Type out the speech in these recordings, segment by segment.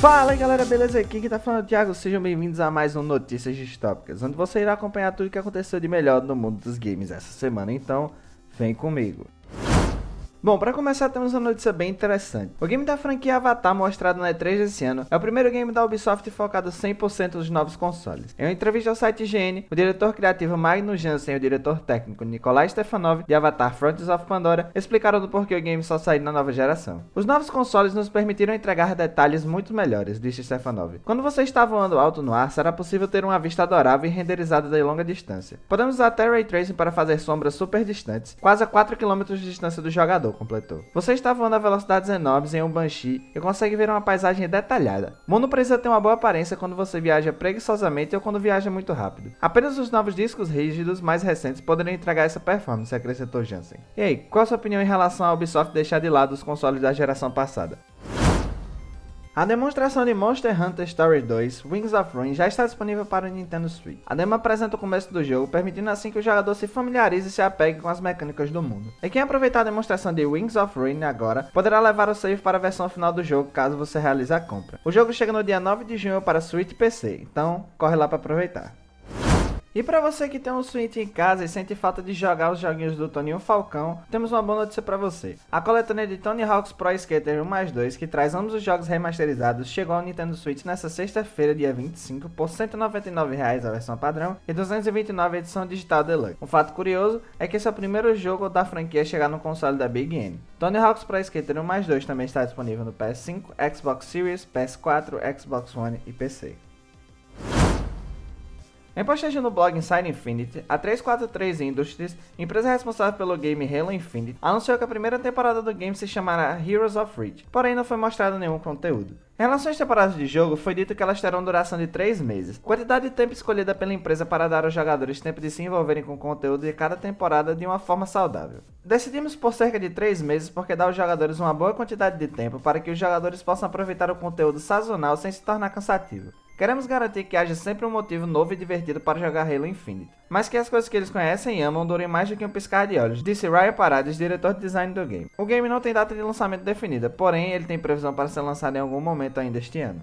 Fala aí galera, beleza? Aqui que tá falando é o Thiago, sejam bem-vindos a mais um Notícias Distópicas, onde você irá acompanhar tudo o que aconteceu de melhor no mundo dos games essa semana, então vem comigo. Bom, para começar temos uma notícia bem interessante. O game da franquia Avatar mostrado na E3 desse ano é o primeiro game da Ubisoft focado 100% nos novos consoles. Em uma entrevista ao site IGN, o diretor criativo Magnus Jansen e o diretor técnico Nikolai Stefanov de Avatar Frontiers of Pandora explicaram do porquê o game só saiu na nova geração. Os novos consoles nos permitiram entregar detalhes muito melhores, disse Stefanov. Quando você está voando alto no ar, será possível ter uma vista adorável e renderizada de longa distância. Podemos usar até Ray Tracing para fazer sombras super distantes, quase a 4 km de distância do jogador completou. Você está voando a velocidades enormes em um Banshee e consegue ver uma paisagem detalhada. O mundo precisa ter uma boa aparência quando você viaja preguiçosamente ou quando viaja muito rápido. Apenas os novos discos rígidos mais recentes poderiam entregar essa performance, acrescentou Jansen. E aí, qual a sua opinião em relação à Ubisoft deixar de lado os consoles da geração passada? A demonstração de Monster Hunter Story 2 Wings of Ruin já está disponível para o Nintendo Switch. A demo apresenta o começo do jogo, permitindo assim que o jogador se familiarize e se apegue com as mecânicas do mundo. E quem aproveitar a demonstração de Wings of Ruin agora, poderá levar o save para a versão final do jogo caso você realize a compra. O jogo chega no dia 9 de junho para Switch e PC, então corre lá para aproveitar. E para você que tem um Switch em casa e sente falta de jogar os joguinhos do Toninho Falcão, temos uma boa notícia para você. A coletânea de Tony Hawk's Pro Skater 1 mais 2, que traz ambos os jogos remasterizados, chegou ao Nintendo Switch nesta sexta-feira, dia 25, por R$ 199,00 a versão padrão e R$ 229 a edição digital Deluxe. Um fato curioso é que esse é o primeiro jogo da franquia a chegar no console da Big N. Tony Hawk's Pro Skater 1 mais 2 também está disponível no PS5, Xbox Series, PS4, Xbox One e PC. Em postagem no blog Inside Infinity, a 343 Industries, empresa responsável pelo game Halo Infinite, anunciou que a primeira temporada do game se chamará Heroes of Reach, porém não foi mostrado nenhum conteúdo. Em relação às temporadas de jogo, foi dito que elas terão duração de 3 meses, quantidade de tempo escolhida pela empresa para dar aos jogadores tempo de se envolverem com o conteúdo de cada temporada de uma forma saudável. Decidimos por cerca de 3 meses porque dá aos jogadores uma boa quantidade de tempo para que os jogadores possam aproveitar o conteúdo sazonal sem se tornar cansativo. Queremos garantir que haja sempre um motivo novo e divertido para jogar Halo Infinite, mas que as coisas que eles conhecem e amam durem mais do que um piscar de olhos, disse Ryan Parades, diretor de design do game. O game não tem data de lançamento definida, porém ele tem previsão para ser lançado em algum momento ainda este ano.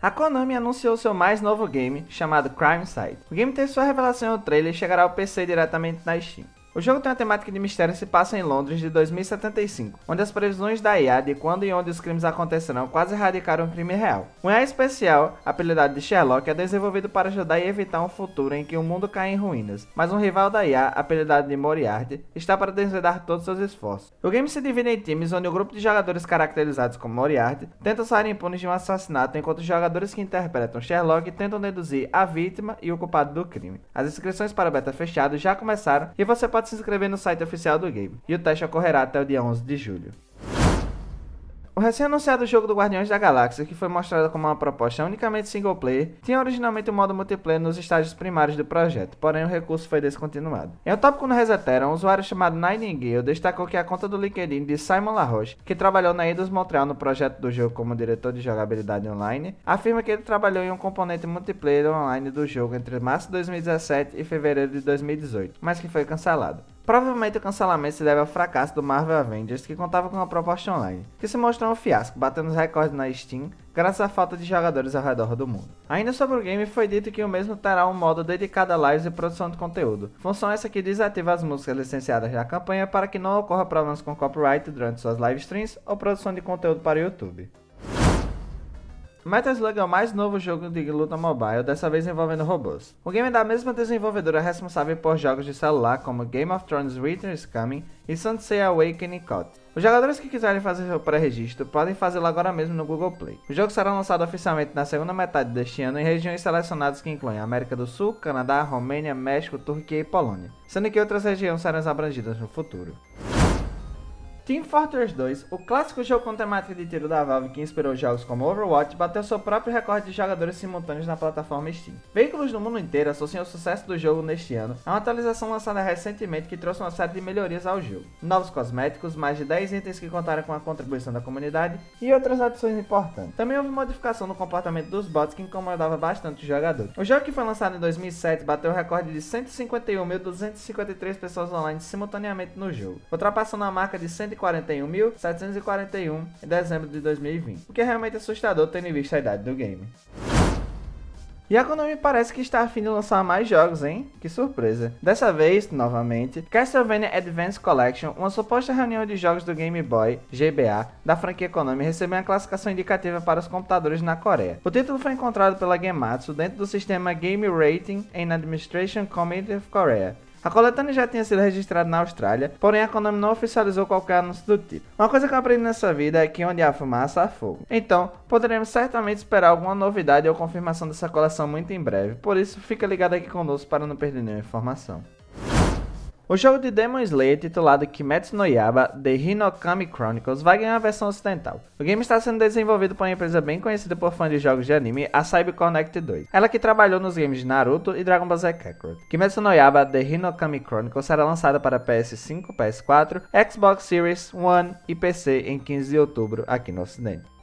A Konami anunciou seu mais novo game, chamado Crime Side. O game tem sua revelação no trailer e chegará ao PC diretamente na Steam. O jogo tem uma temática de mistério e se passa em Londres de 2075, onde as previsões da IA de quando e onde os crimes acontecerão quase erradicaram um crime real. Um IA especial, apelidado de Sherlock, é desenvolvido para ajudar e evitar um futuro em que o mundo cai em ruínas, mas um rival da IA, apelidado de Moriarty, está para desvendar todos seus esforços. O game se divide em times onde o grupo de jogadores caracterizados como Moriarty tenta sair impunes de um assassinato, enquanto os jogadores que interpretam Sherlock tentam deduzir a vítima e o culpado do crime. As inscrições para o beta fechado já começaram e você pode se inscrever no site oficial do game, e o teste ocorrerá até o dia 11 de julho. O recém-anunciado jogo do Guardiões da Galáxia, que foi mostrado como uma proposta unicamente single player, tinha originalmente um modo multiplayer nos estágios primários do projeto, porém o recurso foi descontinuado. Em um tópico no Resetera, um usuário chamado Nightingale destacou que a conta do LinkedIn de Simon LaRoche, que trabalhou na Eidos Montreal no projeto do jogo como diretor de jogabilidade online, afirma que ele trabalhou em um componente multiplayer online do jogo entre março de 2017 e fevereiro de 2018, mas que foi cancelado. Provavelmente o cancelamento se deve ao fracasso do Marvel Avengers, que contava com uma proposta online, que se mostrou um fiasco, batendo os recordes na Steam, graças à falta de jogadores ao redor do mundo. Ainda sobre o game, foi dito que o mesmo terá um modo dedicado a lives e produção de conteúdo, função essa que desativa as músicas licenciadas da campanha para que não ocorra problemas com copyright durante suas live streams ou produção de conteúdo para o YouTube. Metal Slug é o mais novo jogo de luta mobile, dessa vez envolvendo robôs. O game é da mesma desenvolvedora responsável por jogos de celular como Game of Thrones Winter is Coming e Sunset Awakening COD. Os jogadores que quiserem fazer seu pré-registro podem fazê-lo agora mesmo no Google Play. O jogo será lançado oficialmente na segunda metade deste ano em regiões selecionadas que incluem América do Sul, Canadá, Romênia, México, Turquia e Polônia, sendo que outras regiões serão abrangidas no futuro. Team Fortress 2, o clássico jogo com temática de tiro da Valve que inspirou jogos como Overwatch, bateu seu próprio recorde de jogadores simultâneos na plataforma Steam. Veículos do mundo inteiro associam o sucesso do jogo neste ano a uma atualização lançada recentemente que trouxe uma série de melhorias ao jogo. Novos cosméticos, mais de 10 itens que contaram com a contribuição da comunidade e outras adições importantes. Também houve modificação no comportamento dos bots que incomodava bastante os jogadores. O jogo que foi lançado em 2007 bateu o recorde de 151.253 pessoas online simultaneamente no jogo, ultrapassando a marca de 140 141.741 em dezembro de 2020, o que é realmente assustador tendo em vista a idade do game. E a Konami parece que está a fim de lançar mais jogos, hein? Que surpresa. Dessa vez, novamente, Castlevania Advance Collection, uma suposta reunião de jogos do Game Boy, GBA, da franquia Konami, recebeu uma classificação indicativa para os computadores na Coreia. O título foi encontrado pela Gematsu dentro do sistema Game Rating and Administration Committee of Korea, a coletânea já tinha sido registrada na Austrália, porém a Konami não oficializou qualquer anúncio do tipo. Uma coisa que eu aprendi nessa vida é que onde há fumaça há fogo. Então, poderemos certamente esperar alguma novidade ou confirmação dessa coleção muito em breve, por isso fica ligado aqui conosco para não perder nenhuma informação. O jogo de Demon Slayer, titulado Kimetsu no Yaba The Hinokami Chronicles, vai ganhar a versão ocidental. O game está sendo desenvolvido por uma empresa bem conhecida por fãs de jogos de anime, a CyberConnect 2. Ela que trabalhou nos games de Naruto e Dragon Ball Z Kakarot. Kimetsu no Yaba The Hinokami Chronicles será lançada para PS5, PS4, Xbox Series One e PC em 15 de outubro aqui no ocidente.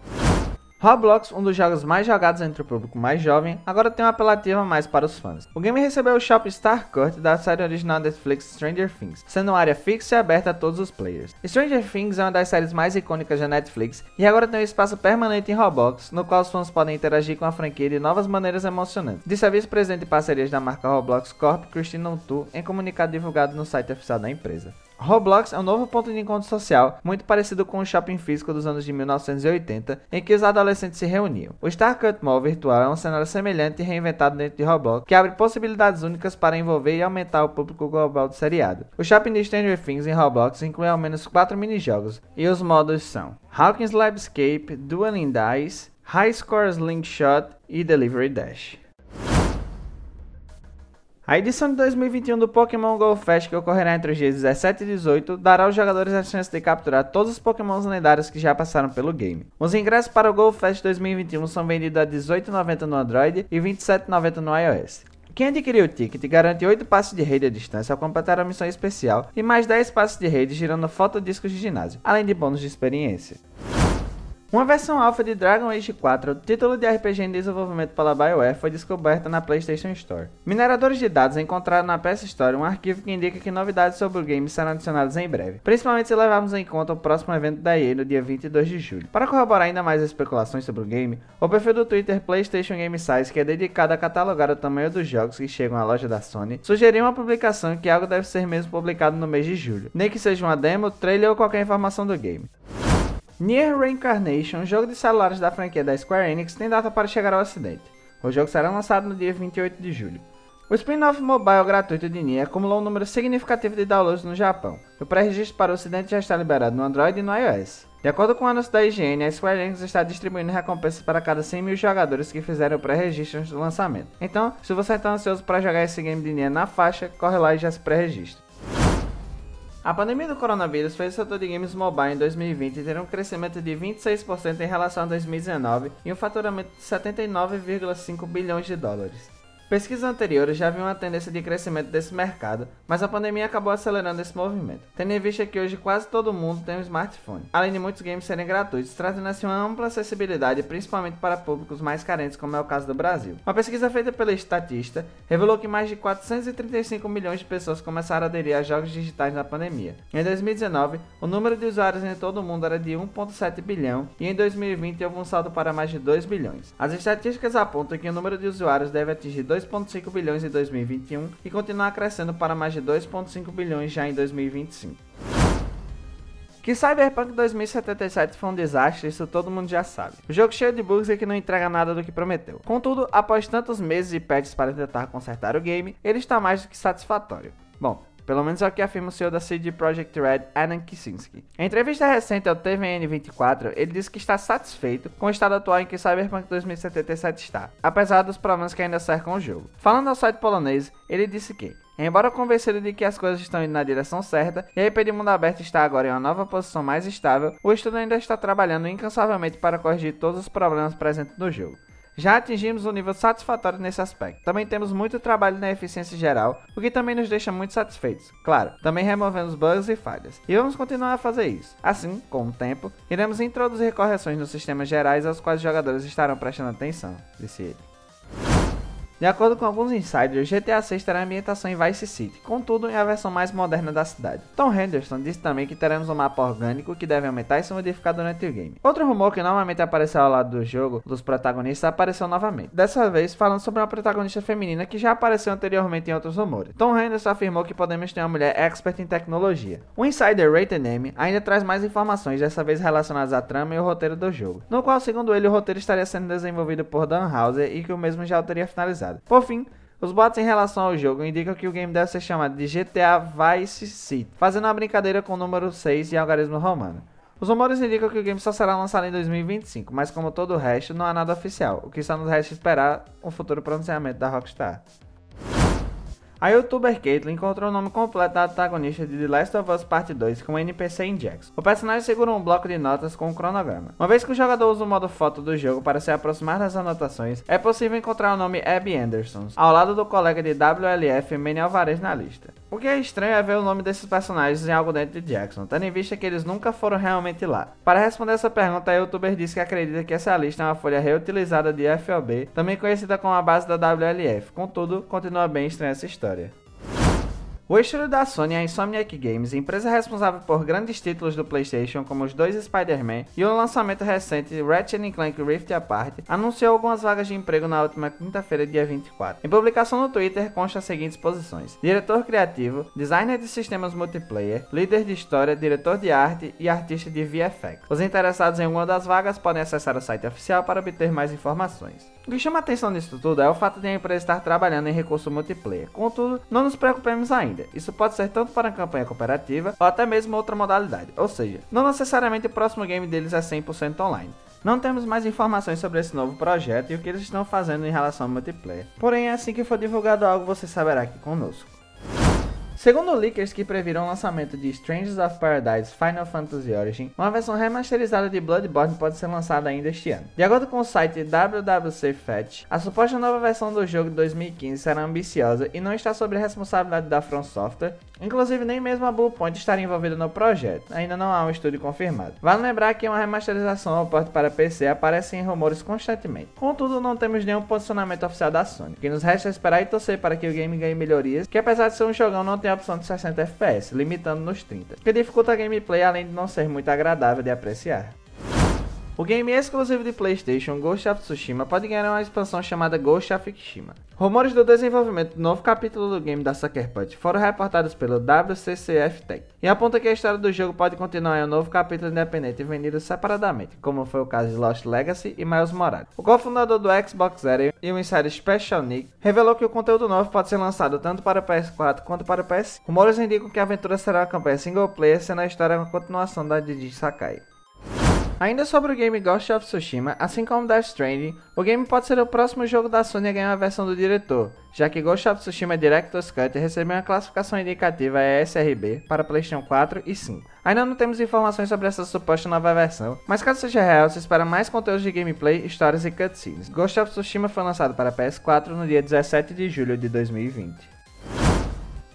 Roblox, um dos jogos mais jogados entre o público mais jovem, agora tem uma apelativa mais para os fãs. O game recebeu o Shop Star Cut da série original Netflix Stranger Things, sendo uma área fixa e aberta a todos os players. Stranger Things é uma das séries mais icônicas da Netflix e agora tem um espaço permanente em Roblox, no qual os fãs podem interagir com a franquia de novas maneiras emocionantes. Disse a vice-presidente de parcerias da marca Roblox Corp, Christine Ontu, em comunicado divulgado no site oficial da empresa. Roblox é um novo ponto de encontro social, muito parecido com o shopping físico dos anos de 1980, em que os adolescentes se reuniam. O Starcut Mall virtual é um cenário semelhante e reinventado dentro de Roblox, que abre possibilidades únicas para envolver e aumentar o público global do seriado. O shopping de Stranger Things em Roblox inclui ao menos 4 minijogos, e os modos são Hawkins Labscape, Dueling Dice, High Score Slingshot e Delivery Dash. A edição de 2021 do Pokémon GO Fest, que ocorrerá entre os dias 17 e 18, dará aos jogadores a chance de capturar todos os Pokémons lendários que já passaram pelo game. Os ingressos para o GO Fest 2021 são vendidos a R$ 18,90 no Android e R$ 27,90 no iOS. Quem adquirir o ticket garante 8 passos de rede à distância ao completar a missão especial e mais 10 passos de rede girando fotodiscos de ginásio, além de bônus de experiência. Uma versão alfa de Dragon Age 4, título de RPG em desenvolvimento pela BioWare, foi descoberta na PlayStation Store. Mineradores de dados encontraram na PS Store um arquivo que indica que novidades sobre o game serão adicionadas em breve, principalmente se levarmos em conta o próximo evento da EA no dia 22 de julho. Para corroborar ainda mais as especulações sobre o game, o perfil do Twitter PlayStation Game Size, que é dedicado a catalogar o tamanho dos jogos que chegam à loja da Sony, sugeriu uma publicação que algo deve ser mesmo publicado no mês de julho, nem que seja uma demo, trailer ou qualquer informação do game. Nier Reincarnation, jogo de celulares da franquia da Square Enix, tem data para chegar ao ocidente. O jogo será lançado no dia 28 de julho. O spin-off mobile gratuito de Nier acumulou um número significativo de downloads no Japão. O pré-registro para o ocidente já está liberado no Android e no iOS. De acordo com o anúncio da IGN, a Square Enix está distribuindo recompensas para cada 100 mil jogadores que fizeram o pré-registro antes do lançamento. Então, se você está ansioso para jogar esse game de Nier na faixa, corre lá e já se pré-registra. A pandemia do coronavírus fez o setor de games mobile em 2020 ter um crescimento de 26% em relação a 2019 e um faturamento de 79,5 bilhões de dólares. Pesquisas anteriores já haviam uma tendência de crescimento desse mercado, mas a pandemia acabou acelerando esse movimento, tendo em vista que hoje quase todo mundo tem um smartphone, além de muitos games serem gratuitos, trazendo assim uma ampla acessibilidade principalmente para públicos mais carentes, como é o caso do Brasil. Uma pesquisa feita pela Estatista revelou que mais de 435 milhões de pessoas começaram a aderir a jogos digitais na pandemia. Em 2019, o número de usuários em todo o mundo era de 1,7 bilhão e em 2020 houve um salto para mais de 2 bilhões. As estatísticas apontam que o número de usuários deve atingir 2,5 bilhões em 2021 e continuar crescendo para mais de 2,5 bilhões já em 2025. Que Cyberpunk 2077 foi um desastre, isso todo mundo já sabe. O jogo cheio de bugs e que não entrega nada do que prometeu. Contudo, após tantos meses e patches para tentar consertar o game, ele está mais do que satisfatório. Bom, pelo menos é o que afirma o CEO da CD Projekt Red, Adam Kicinski. Em entrevista recente ao TVN24, ele disse que está satisfeito com o estado atual em que Cyberpunk 2077 está, apesar dos problemas que ainda cercam o jogo. Falando ao site polonês, ele disse que, embora convencido de que as coisas estão indo na direção certa e a IP de mundo aberto está agora em uma nova posição mais estável, o estudo ainda está trabalhando incansavelmente para corrigir todos os problemas presentes no jogo. Já atingimos um nível satisfatório nesse aspecto. Também temos muito trabalho na eficiência geral, o que também nos deixa muito satisfeitos. Claro, também removemos bugs e falhas. E vamos continuar a fazer isso. Assim, com o tempo, iremos introduzir correções nos sistemas gerais aos quais os jogadores estarão prestando atenção, disse ele. De acordo com alguns insiders, GTA 6 terá ambientação em Vice City, contudo em a versão mais moderna da cidade. Tom Henderson disse também que teremos um mapa orgânico que deve aumentar e se modificar durante o game. Outro rumor que normalmente apareceu ao lado do jogo dos protagonistas apareceu novamente, dessa vez falando sobre uma protagonista feminina que já apareceu anteriormente em outros rumores. Tom Henderson afirmou que podemos ter uma mulher expert em tecnologia. O insider Rated M ainda traz mais informações, dessa vez relacionadas à trama e o roteiro do jogo, no qual, segundo ele, o roteiro estaria sendo desenvolvido por Dan Houser e que o mesmo já o teria finalizado. Por fim, os boatos em relação ao jogo indicam que o game deve ser chamado de GTA Vice City, fazendo uma brincadeira com o número 6 e algarismo romano. Os rumores indicam que o game só será lançado em 2025, mas como todo o resto, não há nada oficial, o que só nos resta esperar um futuro pronunciamento da Rockstar. A youtuber Caitlyn encontrou o nome completo da antagonista de The Last of Us Part 2 com o NPC em Jax. O personagem segura um bloco de notas com um cronograma. Uma vez que o jogador usa o modo foto do jogo para se aproximar das anotações, é possível encontrar o nome Abby Anderson, ao lado do colega de WLF Manny Alvarez na lista. O que é estranho é ver o nome desses personagens em algo dentro de Jackson, tendo em vista que eles nunca foram realmente lá. Para responder essa pergunta, a youtuber disse que acredita que essa lista é uma folha reutilizada de FOB, também conhecida como a base da WLF, contudo, continua bem estranha essa história. O estúdio da Sony é a Insomniac Games, empresa responsável por grandes títulos do PlayStation como os dois Spider-Man e o lançamento recente Ratchet Clank Rift Apart, anunciou algumas vagas de emprego na última quinta-feira, dia 24. Em publicação no Twitter consta as seguintes posições: diretor criativo, designer de sistemas multiplayer, líder de história, diretor de arte e artista de VFX. Os interessados em uma das vagas podem acessar o site oficial para obter mais informações. O que chama a atenção nisso tudo é o fato de a empresa estar trabalhando em recurso multiplayer. Contudo, não nos preocupemos ainda. Isso pode ser tanto para campanha cooperativa ou até mesmo outra modalidade. Ou seja, não necessariamente o próximo game deles é 100% online. Não temos mais informações sobre esse novo projeto e o que eles estão fazendo em relação ao multiplayer. Porém, assim que for divulgado algo, você saberá aqui conosco. Segundo leakers que previram o lançamento de Strangers of Paradise Final Fantasy Origin, uma versão remasterizada de Bloodborne pode ser lançada ainda este ano. De acordo com o site WWC Fetch, a suposta nova versão do jogo de 2015 será ambiciosa e não está sob a responsabilidade da From Software, inclusive nem mesmo a Bluepoint estaria envolvida no projeto, ainda não há um estúdio confirmado. Vale lembrar que uma remasterização ao porte para PC aparece em rumores constantemente. Contudo, não temos nenhum posicionamento oficial da Sony, que nos resta esperar e torcer para que o game ganhe melhorias, que apesar de ser um jogão não tenha opção de 60 FPS, limitando nos 30, que dificulta a gameplay além de não ser muito agradável de apreciar. O game exclusivo de PlayStation, Ghost of Tsushima, pode ganhar uma expansão chamada Ghost of Tsushima. Rumores do desenvolvimento do novo capítulo do game da Sucker Punch foram reportados pelo WCCF Tech e aponta que a história do jogo pode continuar em um novo capítulo independente vendido separadamente, como foi o caso de Lost Legacy e Miles Morales. O cofundador do Xbox Zero e o insider Special Nick revelou que o conteúdo novo pode ser lançado tanto para o PS4 quanto para PS. Rumores indicam que a aventura será uma campanha single player, sendo a história uma continuação da de Sakai. Ainda sobre o game Ghost of Tsushima, assim como Death Stranding, o game pode ser o próximo jogo da Sony a ganhar a versão do diretor, já que Ghost of Tsushima Director's Cut recebeu uma classificação indicativa ESRB para PlayStation 4 e 5. Ainda não temos informações sobre essa suposta nova versão, mas caso seja real, se espera mais conteúdos de gameplay, histórias e cutscenes. Ghost of Tsushima foi lançado para PS4 no dia 17 de julho de 2020.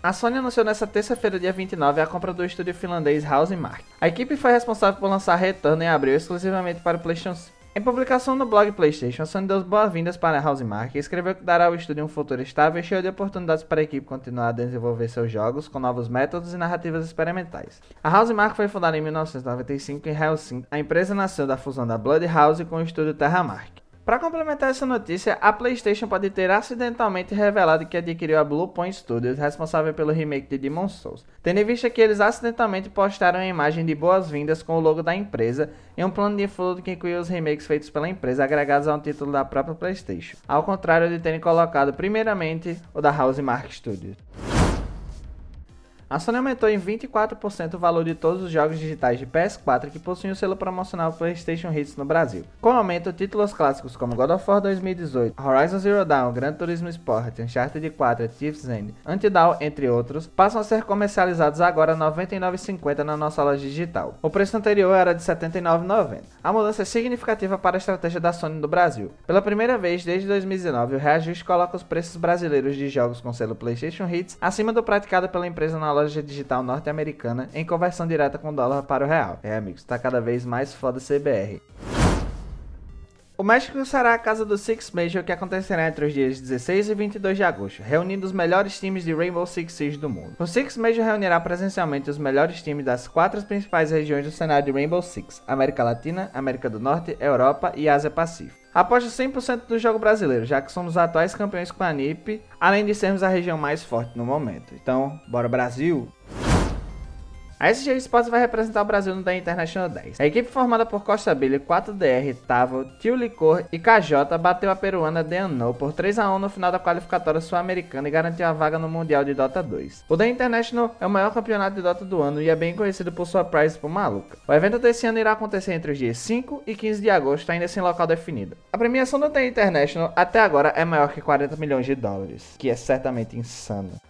A Sony anunciou nesta terça-feira, dia 29, a compra do estúdio finlandês House Mark. A equipe foi responsável por lançar Return em abril exclusivamente para o PlayStation 5. Em publicação no blog PlayStation, a Sony deu boas-vindas para House Mark e escreveu que dará ao estúdio um futuro estável e cheio de oportunidades para a equipe continuar a desenvolver seus jogos com novos métodos e narrativas experimentais. A House Mark foi fundada em 1995 em Helsinki. A empresa nasceu da fusão da Bloodhouse com o estúdio Terramark. Para complementar essa notícia, a PlayStation pode ter acidentalmente revelado que adquiriu a Bluepoint Studios, responsável pelo remake de Demon's Souls, tendo em vista que eles acidentalmente postaram a imagem de boas-vindas com o logo da empresa em um plano de fundo que incluía os remakes feitos pela empresa agregados a um título da própria PlayStation, ao contrário de terem colocado primeiramente o da House Mark Studios. A Sony aumentou em 24% o valor de todos os jogos digitais de PS4 que possuem o selo promocional PlayStation Hits no Brasil. Com o aumento, títulos clássicos como God of War 2018, Horizon Zero Dawn, Gran Turismo Sport, Uncharted 4, Thief's End, Antidown, entre outros, passam a ser comercializados agora R$ 99,50 na nossa loja digital. O preço anterior era de R$ 79,90. A mudança é significativa para a estratégia da Sony no Brasil. Pela primeira vez desde 2019, o reajuste coloca os preços brasileiros de jogos com selo PlayStation Hits acima do praticado pela empresa na loja loja digital norte-americana em conversão direta com dólar para o real. É, amigos, tá cada vez mais foda CBR. O México será a casa do Six Major que acontecerá entre os dias 16 e 22 de agosto, reunindo os melhores times de Rainbow Six Siege do mundo. O Six Major reunirá presencialmente os melhores times das quatro principais regiões do cenário de Rainbow Six: América Latina, América do Norte, Europa e Ásia Pacífico. Aposto 100% do jogo brasileiro, já que somos atuais campeões com a NIP, além de sermos a região mais forte no momento. Então, bora Brasil! A SG Sports vai representar o Brasil no The International 10. A equipe formada por Costa Billy, 4DR, Tavo, Tio Licor e KJ bateu a peruana Deano por 3 a 1 no final da qualificatória sul-americana e garantiu a vaga no Mundial de Dota 2. O The International é o maior campeonato de Dota do ano e é bem conhecido por sua prize por maluca. O evento desse ano irá acontecer entre os dias 5 e 15 de agosto, ainda sem local definido. A premiação do The International até agora é maior que 40 milhões de dólares, que é certamente insano.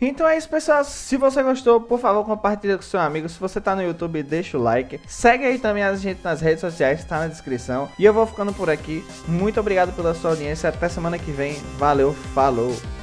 Então é isso, pessoal. Se você gostou, por favor, compartilhe com seu amigo. Se você tá no YouTube, deixa o like. Segue aí também a gente nas redes sociais, tá na descrição. E eu vou ficando por aqui. Muito obrigado pela sua audiência. Até semana que vem. Valeu, falou!